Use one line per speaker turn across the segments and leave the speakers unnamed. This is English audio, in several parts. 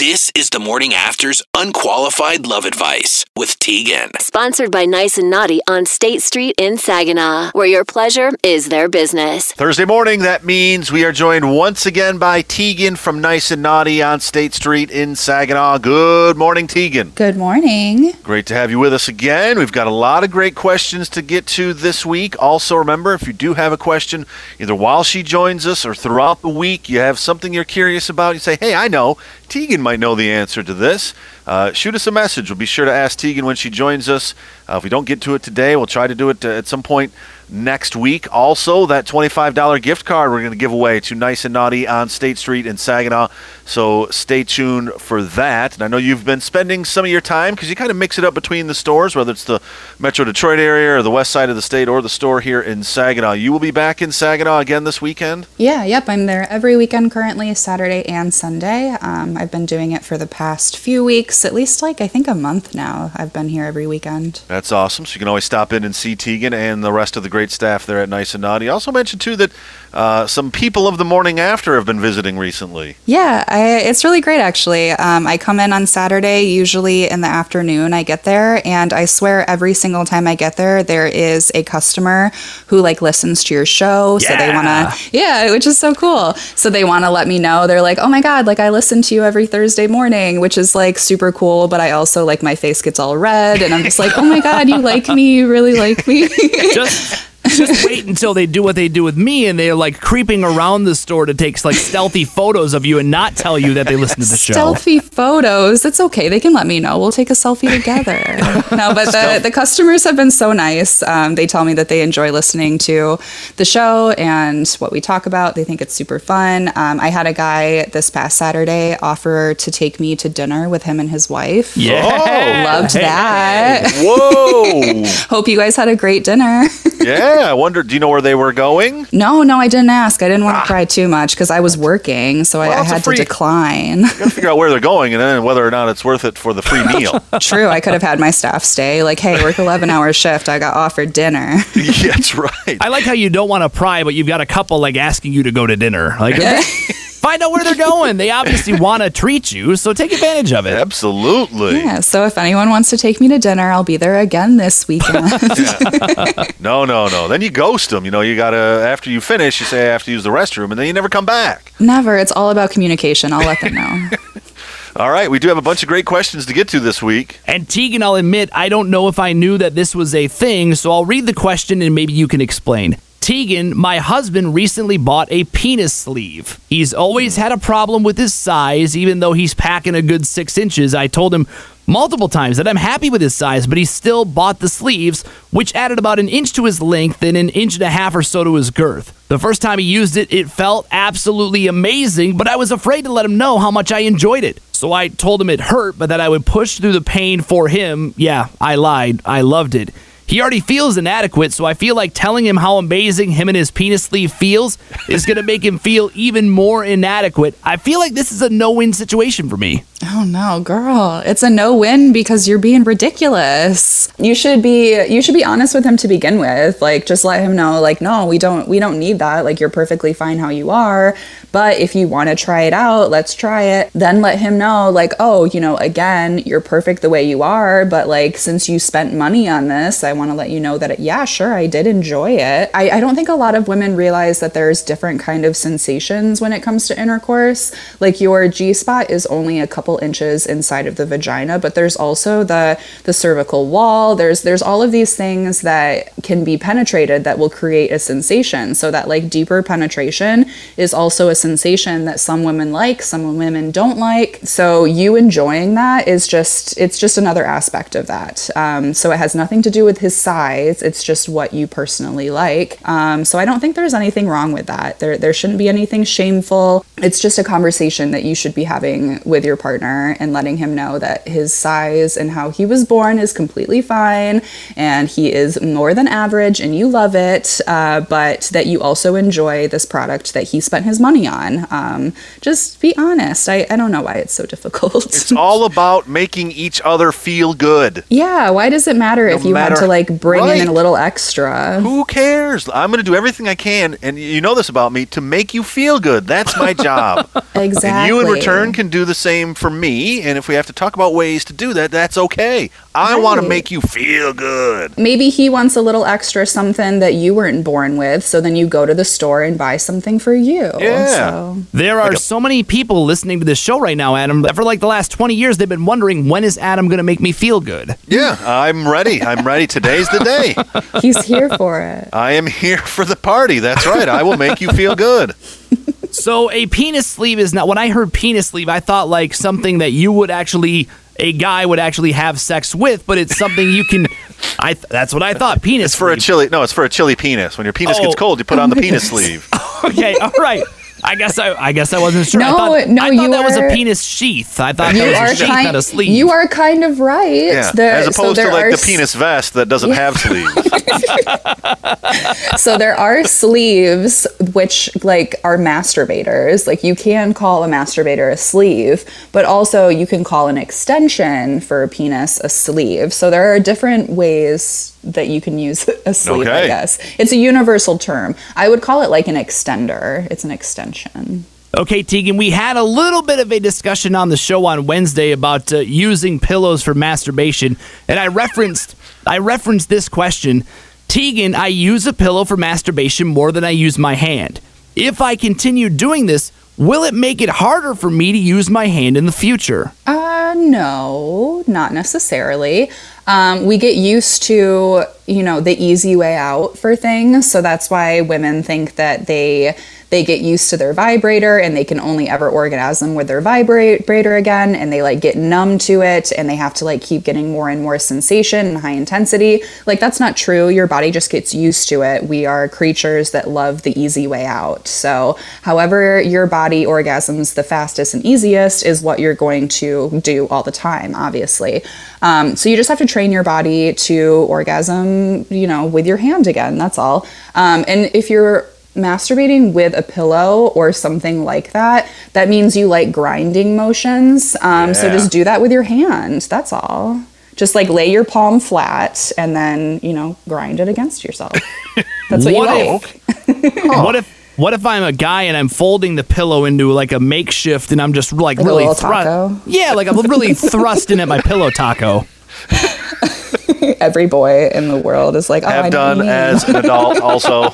This is the morning after's unqualified love advice with Teagan.
Sponsored by Nice and Naughty on State Street in Saginaw, where your pleasure is their business.
Thursday morning, that means we are joined once again by Teagan from Nice and Naughty on State Street in Saginaw. Good morning, Teagan.
Good morning.
Great to have you with us again. We've got a lot of great questions to get to this week. Also, remember, if you do have a question, either while she joins us or throughout the week, you have something you're curious about, you say, hey, I know, Teagan might know the answer to this. Uh, shoot us a message. We'll be sure to ask Teagan when she joins us. Uh, if we don't get to it today, we'll try to do it uh, at some point next week. Also, that $25 gift card we're going to give away to Nice and Naughty on State Street in Saginaw. So stay tuned for that. And I know you've been spending some of your time because you kind of mix it up between the stores, whether it's the Metro Detroit area or the west side of the state or the store here in Saginaw. You will be back in Saginaw again this weekend?
Yeah, yep. I'm there every weekend currently, Saturday and Sunday. Um, I've been doing it for the past few weeks, at least like I think a month now. I've been here every weekend.
That's awesome. So you can always stop in and see Teagan and the rest of the great staff there at Nice and Naughty. Also mentioned too that uh, some people of the morning after have been visiting recently.
Yeah, I, it's really great actually. Um, I come in on Saturday, usually in the afternoon. I get there, and I swear every single time I get there, there is a customer who like listens to your show. So they want to, yeah, which is so cool. So they want to let me know. They're like, oh my God, like I listen to you every Thursday morning, which is like super cool. But I also like my face gets all red, and I'm just like, oh my God, you like me. You really like me.
just just wait until they do what they do with me and they're like creeping around the store to take like stealthy photos of you and not tell you that they listen to the show.
Stealthy photos. It's okay. They can let me know. We'll take a selfie together. no, but the, the customers have been so nice. Um, they tell me that they enjoy listening to the show and what we talk about. They think it's super fun. Um, I had a guy this past Saturday offer to take me to dinner with him and his wife.
Yeah.
Loved
Hey.
that.
Whoa!
Hope you guys had a great dinner.
yeah, I wonder, do you know where they were going?
no, no, I didn't ask. I didn't want to ah. pry too much because I was working, so
Well,
I, I had
free-
to decline.
Gotta figure out where they're going and then whether or not it's worth it for the free meal.
True, I could have had my staff stay. Like, hey, work 11 hour shift. I got offered dinner.
yeah, that's right.
I like how you don't want to pry, but you've got a couple like asking you to go to dinner. Like, find out where they're going. They obviously want to treat you, so take advantage of it.
Absolutely.
Yeah, so if anyone wants to take me to dinner, I'll be there again this weekend.
No, no, no. Then you ghost them. You know, you gotta after you finish, you say I have to use the restroom, and then you never come back.
Never. It's all about communication. I'll let them know.
All right, we do have a bunch of great questions to get to this week.
And Teagan, I'll admit, I don't know if I knew that this was a thing, so I'll read the question and maybe you can explain. Teagan, my husband recently bought a penis sleeve. He's always had a problem with his size, even though he's packing a good six inches. I told him multiple times that I'm happy with his size, but he still bought the sleeves, which added about an inch to his length and an inch and a half or so to his girth. The first time he used it, it felt absolutely amazing, but I was afraid to let him know how much I enjoyed it. So I told him it hurt, but that I would push through the pain for him. Yeah, I lied. I loved it. He already feels inadequate, so I feel like telling him how amazing him and his penis sleeve feels is going to make him feel even more inadequate. I feel like this is a no win situation for me.
Oh no, girl. It's a no-win because you're being ridiculous. You should be you should be honest with him to begin with. Like just let him know like no, we don't we don't need that. Like you're perfectly fine how you are. But if you want to try it out, let's try it. Then let him know like, "Oh, you know, again, you're perfect the way you are, but like since you spent money on this, I want to let you know that it, yeah, sure, I did enjoy it." I I don't think a lot of women realize that there's different kind of sensations when it comes to intercourse. Like your G spot is only a couple inches inside of the vagina, but there's also the the cervical wall. There's there's all of these things that can be penetrated that will create a sensation. So that like deeper penetration is also a sensation that some women like, some women don't like. So you enjoying that is just it's just another aspect of that. Um, so it has nothing to do with his size. It's just what you personally like. Um, so I don't think there's anything wrong with that. There there shouldn't be anything shameful. It's just a conversation that you should be having with your partner and letting him know that his size and how he was born is completely fine and he is more than average and you love it, uh, but that you also enjoy this product that he spent his money on. Um, just be honest. I, I don't know why it's so difficult.
It's all about making each other feel good.
yeah, why does it matter if you
matter-
want to like bring
Right.
in a little extra.
Who cares? I'm going to do everything I can, and you know this about me, to make you feel good. That's my job.
Exactly.
And you, in return, can do the same for me. And if we have to talk about ways to do that, that's okay. I want to make you feel good.
Maybe he wants a little extra something that you weren't born with, so then you go to the store and buy something for you.
Yeah.
So,
There are so many people listening to this show right now, Adam, that for like the last 20 years, they've been wondering when is Adam going to make me feel good?
Yeah, I'm ready. I'm ready. Today's the day.
he's here for it.
I am here for the party. That's right. I will make you feel good.
So a penis sleeve is not. When I heard penis sleeve, I thought like something that you would actually, a guy would actually have sex with, but it's something you can. I that's what I thought. Penis
It's for a
sleeve.
chilly. No, it's for a chilly penis. When your penis
Oh.
gets cold, you put on the penis sleeve.
Okay, all right. I guess I, I guess I wasn't sure. I
No,
thought,
no,
I thought
you
that was a penis sheath. I thought
You
that
are
was a sheath,
kind.
not a sleeve.
You are kind of right.
Yeah,
There-
as
so
opposed to
there
like
are
the
s-
penis vest that doesn't have sleeves.
So there are sleeves which like are masturbators. Like you can call a masturbator a sleeve, but also you can call an extension for a penis a sleeve. So there are different ways that you can use a sleeve, I guess. It's a universal term. I would call it like an extender. It's an extension.
Okay, Teagan, we had a little bit of a discussion on the show on Wednesday about uh, using pillows for masturbation, and I referenced I referenced this question. Teagan, I use a pillow for masturbation more than I use my hand. If I continue doing this, will it make it harder for me to use my hand in the future?
Uh, no, not necessarily. Um, we get used to, you know, the easy way out for things. So that's why women think that they they get used to their vibrator and they can only ever orgasm with their vibrator again and they like get numb to it and they have to like keep getting more and more sensation and high intensity. Like that's not true. Your body just gets used to it. We are creatures that love the easy way out. So, however your body orgasms the fastest and easiest is what you're going to do all the time, obviously. Um, so you just have to train your body to orgasm, you know, with your hand again. That's all. Um, and if you're masturbating with a pillow or something like that, that means you like grinding motions. Um, So just do that with your hand. That's all. Just like lay your palm flat and then, you know, grind it against yourself. That's what,
What
you
if-
like.
What if what if I'm a guy and I'm folding the pillow into like a makeshift and I'm just like,
Like
really
little
thrust? Yeah, like I'm really thrusting at my pillow taco.
Every boy in the world is like, oh, I
have
know
done
what you mean.
as an adult also.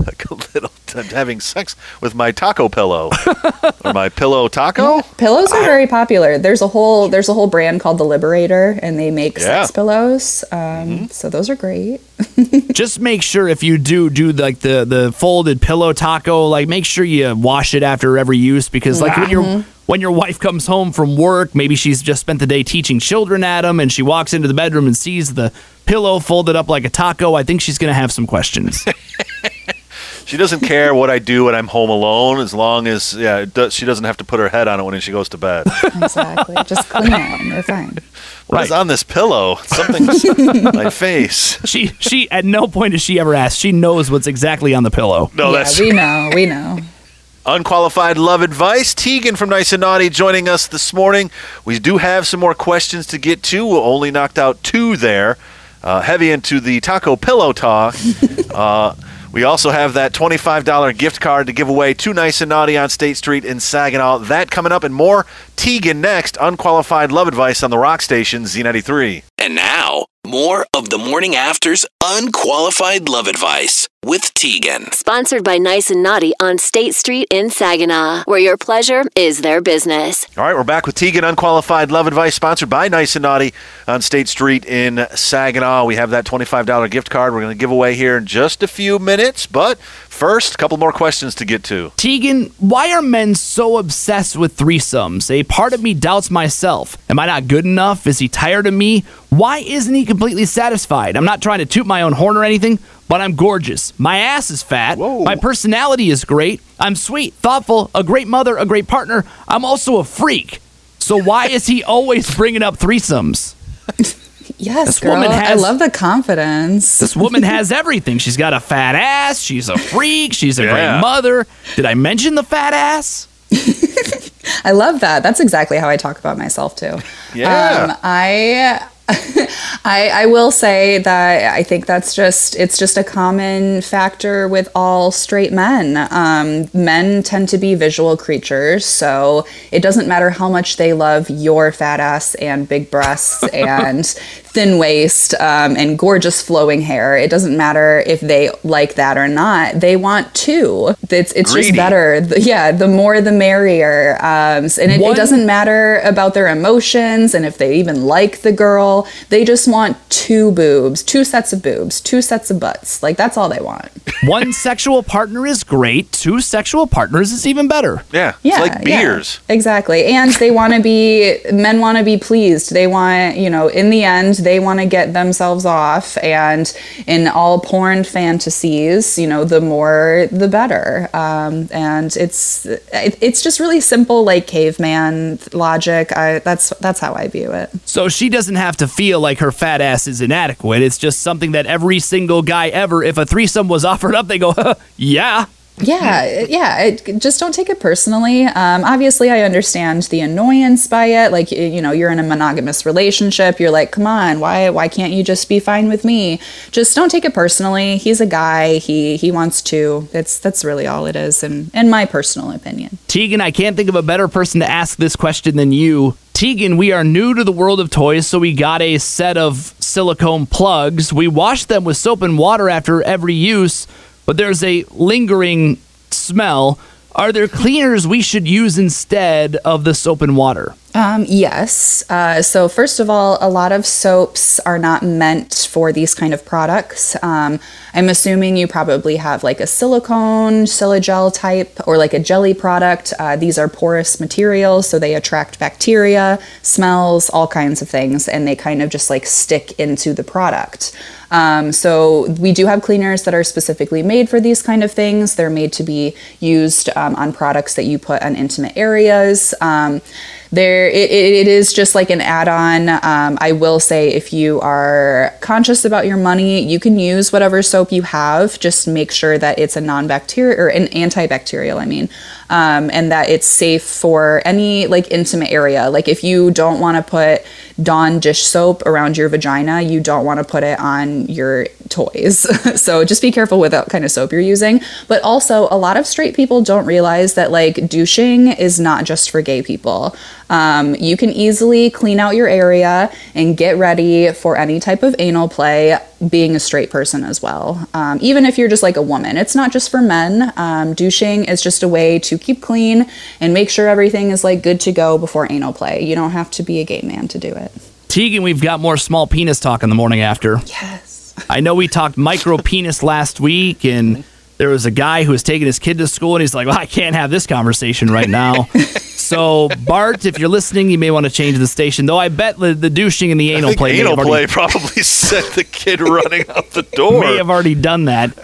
like a little I'm having sex with my taco pillow or my pillow taco.
Pillows are very popular. There's a whole there's a whole brand called the Liberator, and they make
Yeah. Mm-hmm.
sex pillows. Um, So those are great.
just make sure if you do do like the the folded pillow taco like make sure you wash it after every use because like when your when your wife comes home from work maybe she's just spent the day teaching children at them and she walks into the bedroom and sees the pillow folded up like a taco i think she's gonna have some questions
She doesn't care what I do when I'm home alone as long as yeah, it does, she doesn't have to put her head on it when she goes to bed.
Exactly. Just clean it. And you're fine.
What is
Right.
on this pillow? Something's my face.
she she at no point does she ever ask she knows what's exactly on the pillow
No,
yeah,
that's
we know. We know.
Unqualified Love Advice. Teagan from Nice and Naughty joining us this morning. We do have some more questions to get to. We only knocked out two there. Uh, heavy into the taco pillow talk. uh, we also have that $25 gift card to give away to Nice and Naughty on State Street in Saginaw. That coming up and more. Tegan next. Unqualified Love Advice on the Rock Station Z93.
And now, more of the morning after's unqualified love advice with Teagan.
Sponsored by Nice and Naughty on State Street in Saginaw, where your pleasure is their business.
All right, we're back with Teagan Unqualified Love Advice, sponsored by Nice and Naughty on State Street in Saginaw. We have that $25 gift card we're going to give away here in just a few minutes. But first, a couple more questions to get to.
Teagan, why are men so obsessed with threesomes? A part of me doubts myself. Am I not good enough? Is he tired of me? Why isn't he completely satisfied? I'm not trying to toot my own horn or anything, but I'm gorgeous. My ass is fat.
Whoa.
My personality is great. I'm sweet, thoughtful, a great mother, a great partner. I'm also a freak. So why is he always bringing up threesomes?
Yes,
This
girl.
woman
I love the confidence.
This woman has everything. She's got a fat ass. She's a freak. She's a
Yeah.
great mother. Did I mention the fat ass?
I love that. That's exactly how I talk about myself too.
Yeah.
Um, I I, I will say that I think that's just it's just a common factor with all straight men. Um, men tend to be visual creatures, so it doesn't matter how much they love your fat ass and big breasts and thin waist um, and gorgeous flowing hair. It doesn't matter if they like that or not. They want two. It's it's
Greedy.
just better. The- yeah, the more the merrier. Um, and it, it doesn't matter about their emotions and if they even like the girl. They just want two boobs, two sets of boobs, two sets of butts. Like that's all they want.
One sexual partner is great. Two sexual partners is even better.
Yeah,
Yeah,
it's like
yeah,
beers.
exactly. And they want to be men want to be pleased. They want, you know, in the end they want to get themselves off and in all porn fantasies, you know, the more the better. Um, and it's it, it's just really simple like caveman logic. I that's that's how I view it.
So she doesn't have to feel like her fat ass is inadequate. It's just something that every single guy ever, if a threesome was offered up, they go, yeah.
Yeah, yeah. It, just don't take it personally. Um, obviously, I understand the annoyance by it. Like, you know, you're in a monogamous relationship. You're like, come on, why, why can't you just be fine with me? Just don't take it personally. He's a guy. He, he wants to. That's, that's really all it is, in, in my personal opinion.
Teagan, I can't think of a better person to ask this question than you. Teagan, we are new to the world of toys, so we got a set of silicone plugs. We wash them with soap and water after every use, but there's a lingering smell. Are there cleaners we should use instead of the soap and water?
Um, yes. Uh, so first of all, a lot of soaps are not meant for these kind of products. Um, I'm assuming you probably have like a silicone, silagel type, or like a jelly product. Uh, these are porous materials, so they attract bacteria, smells, all kinds of things, and they kind of just like stick into the product. Um, so we do have cleaners that are specifically made for these kind of things. They're made to be used um, on products that you put on intimate areas. Um, there, it, it is just like an add-on. Um, I will say, if you are conscious about your money, you can use whatever soap you have. Just make sure that it's a non-bacterial or an antibacterial. I mean, um, and that it's safe for any like intimate area. Like if you don't want to put Dawn dish soap around your vagina, you don't want to put it on your toys. so just be careful with what kind of soap you're using. But also, a lot of straight people don't realize that like douching is not just for gay people. Um, you can easily clean out your area and get ready for any type of anal play being a straight person as well. Um, even if you're just like a woman, it's not just for men. Um, douching is just a way to keep clean and make sure everything is like good to go before anal play. You don't have to be a gay man to do it.
Teagan, we've got more small penis talk in the morning after.
Yes.
I know we talked micro penis last week, and there was a guy who was taking his kid to school, and he's like, well, I can't have this conversation right now. so, Bart, if you're listening, you may want to change the station. Though I bet the, the douching and the anal play,
anal play
already,
probably sent the kid running out the door.
may have already done that.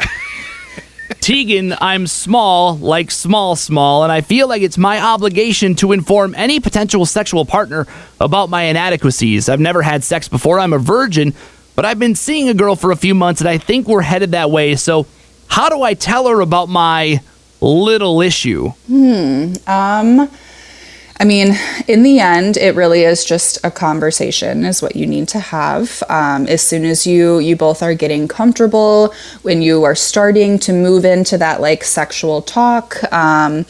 Teagan, I'm small, like small, small, and I feel like it's my obligation to inform any potential sexual partner about my inadequacies. I've never had sex before. I'm a virgin, but I've been seeing a girl for a few months, and I think we're headed that way. So, how do I tell her about my little issue? Hmm.
Um, I mean, in the end, it really is just a conversation, is what you need to have. Um, as soon as you you both are getting comfortable, when you are starting to move into that like sexual talk, um,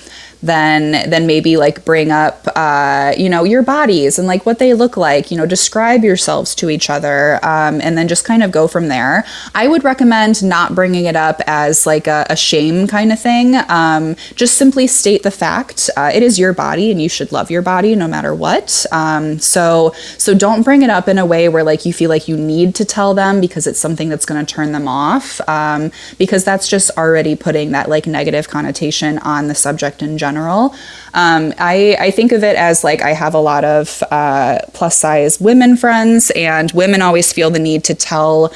then then maybe like bring up uh, you know your bodies and like what they look like. You know, describe yourselves to each other, um, and then just kind of go from there. I would recommend not bringing it up as like a, a shame kind of thing. Um, just simply state the fact. Uh, it is your body, and you should love your body no matter what. Um, so so don't bring it up in a way where like you feel like you need to tell them because it's something that's going to turn them off. Um, because that's just already putting that like negative connotation on the subject in general. Um, I, I think of it as like I have a lot of uh, plus size women friends, and women always feel the need to tell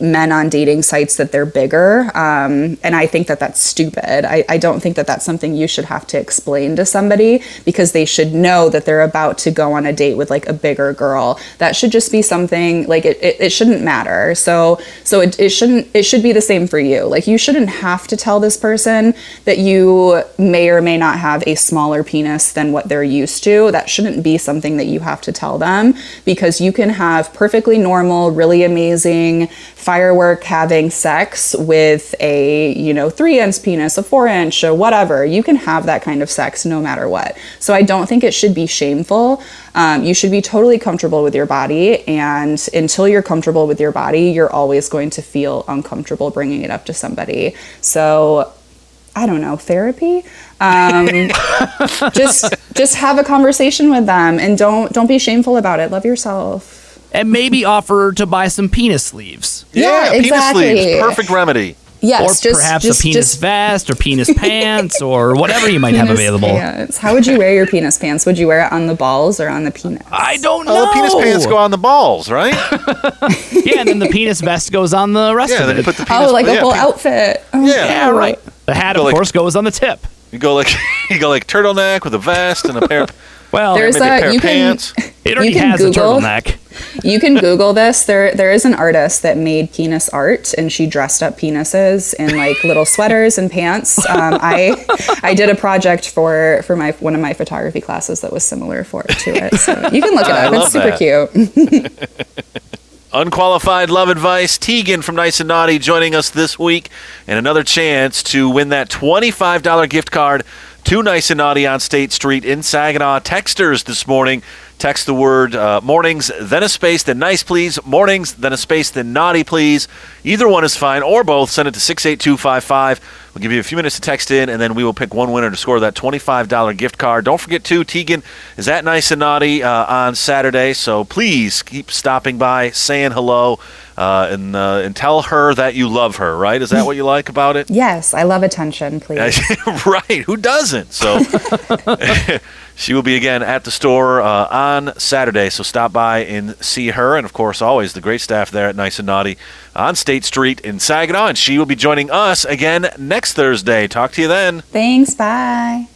men on dating sites that they're bigger. Um, and I think that that's stupid. I, I don't think that that's something you should have to explain to somebody because they should know that they're about to go on a date with like a bigger girl. That should just be something like it, it, it shouldn't matter. So, so it, it shouldn't, it should be the same for you. Like you shouldn't have to tell this person that you may or may not have a smaller penis than what they're used to. That shouldn't be something that you have to tell them because you can have perfectly normal, really amazing firework having sex with a, you know, three inch penis, a four inch, or whatever. You can have that kind of sex no matter what. So I don't think it should be shameful. Um, you should be totally comfortable with your body. And until you're comfortable with your body, you're always going to feel uncomfortable bringing it up to somebody. So I don't know, therapy. Um, just just have a conversation with them and don't don't be shameful about it. Love yourself.
And maybe offer to buy some penis sleeves.
Yeah,
penis
exactly.
sleeves, perfect remedy.
Yes,
or
just,
perhaps
just,
a penis
just
vest or penis pants or whatever you might have available.
Pants. How would you wear your penis pants? Would you wear it on the balls or on the penis?
I don't know.
Oh, the penis pants go on the balls, right?
Yeah, and then the penis vest goes on the rest
yeah,
of
then you
it.
put the oh, penis.
oh, like a
yeah,
whole
pe-
outfit. Oh,
Yeah.
yeah, right. The hat, of
like-
course, goes on the tip.
You go like you go like turtleneck with a vest and a pair. Of,
Well,
There's
maybe a
a
pair
you
of
can
pants.
it already
you can
has a
Google-
turtleneck.
You can Google this. There there is an artist that made penis art, and she dressed up penises in like little sweaters and pants. Um, I I did a project for for my one of my photography classes that was similar for to it. So you can look it up. It's super
that.
cute.
Unqualified love advice. Teagan from Nice and Naughty joining us this week, and another chance to win that twenty-five dollar gift card to Nice and Naughty on State Street in Saginaw. Texters this morning. Text the word uh, mornings, then a space, then nice, please. Mornings, then a space, then naughty, please. Either one is fine, or both. Send it to 68255. We'll give you a few minutes to text in, and then we will pick one winner to score that $25 gift card. Don't forget, too, Teagan is at Nice and Naughty uh, on Saturday, so please keep stopping by, saying hello, uh, and, uh, and tell her that you love her, right? Is that what you like about it?
Yes, I love attention. Please.
right. Who doesn't? So she will be again at the store uh, on Saturday. So stop by and see her. And of course, always the great staff there at Nice and Naughty on State Street in Saginaw. And she will be joining us again next Thursday. Talk to you then.
Thanks. Bye.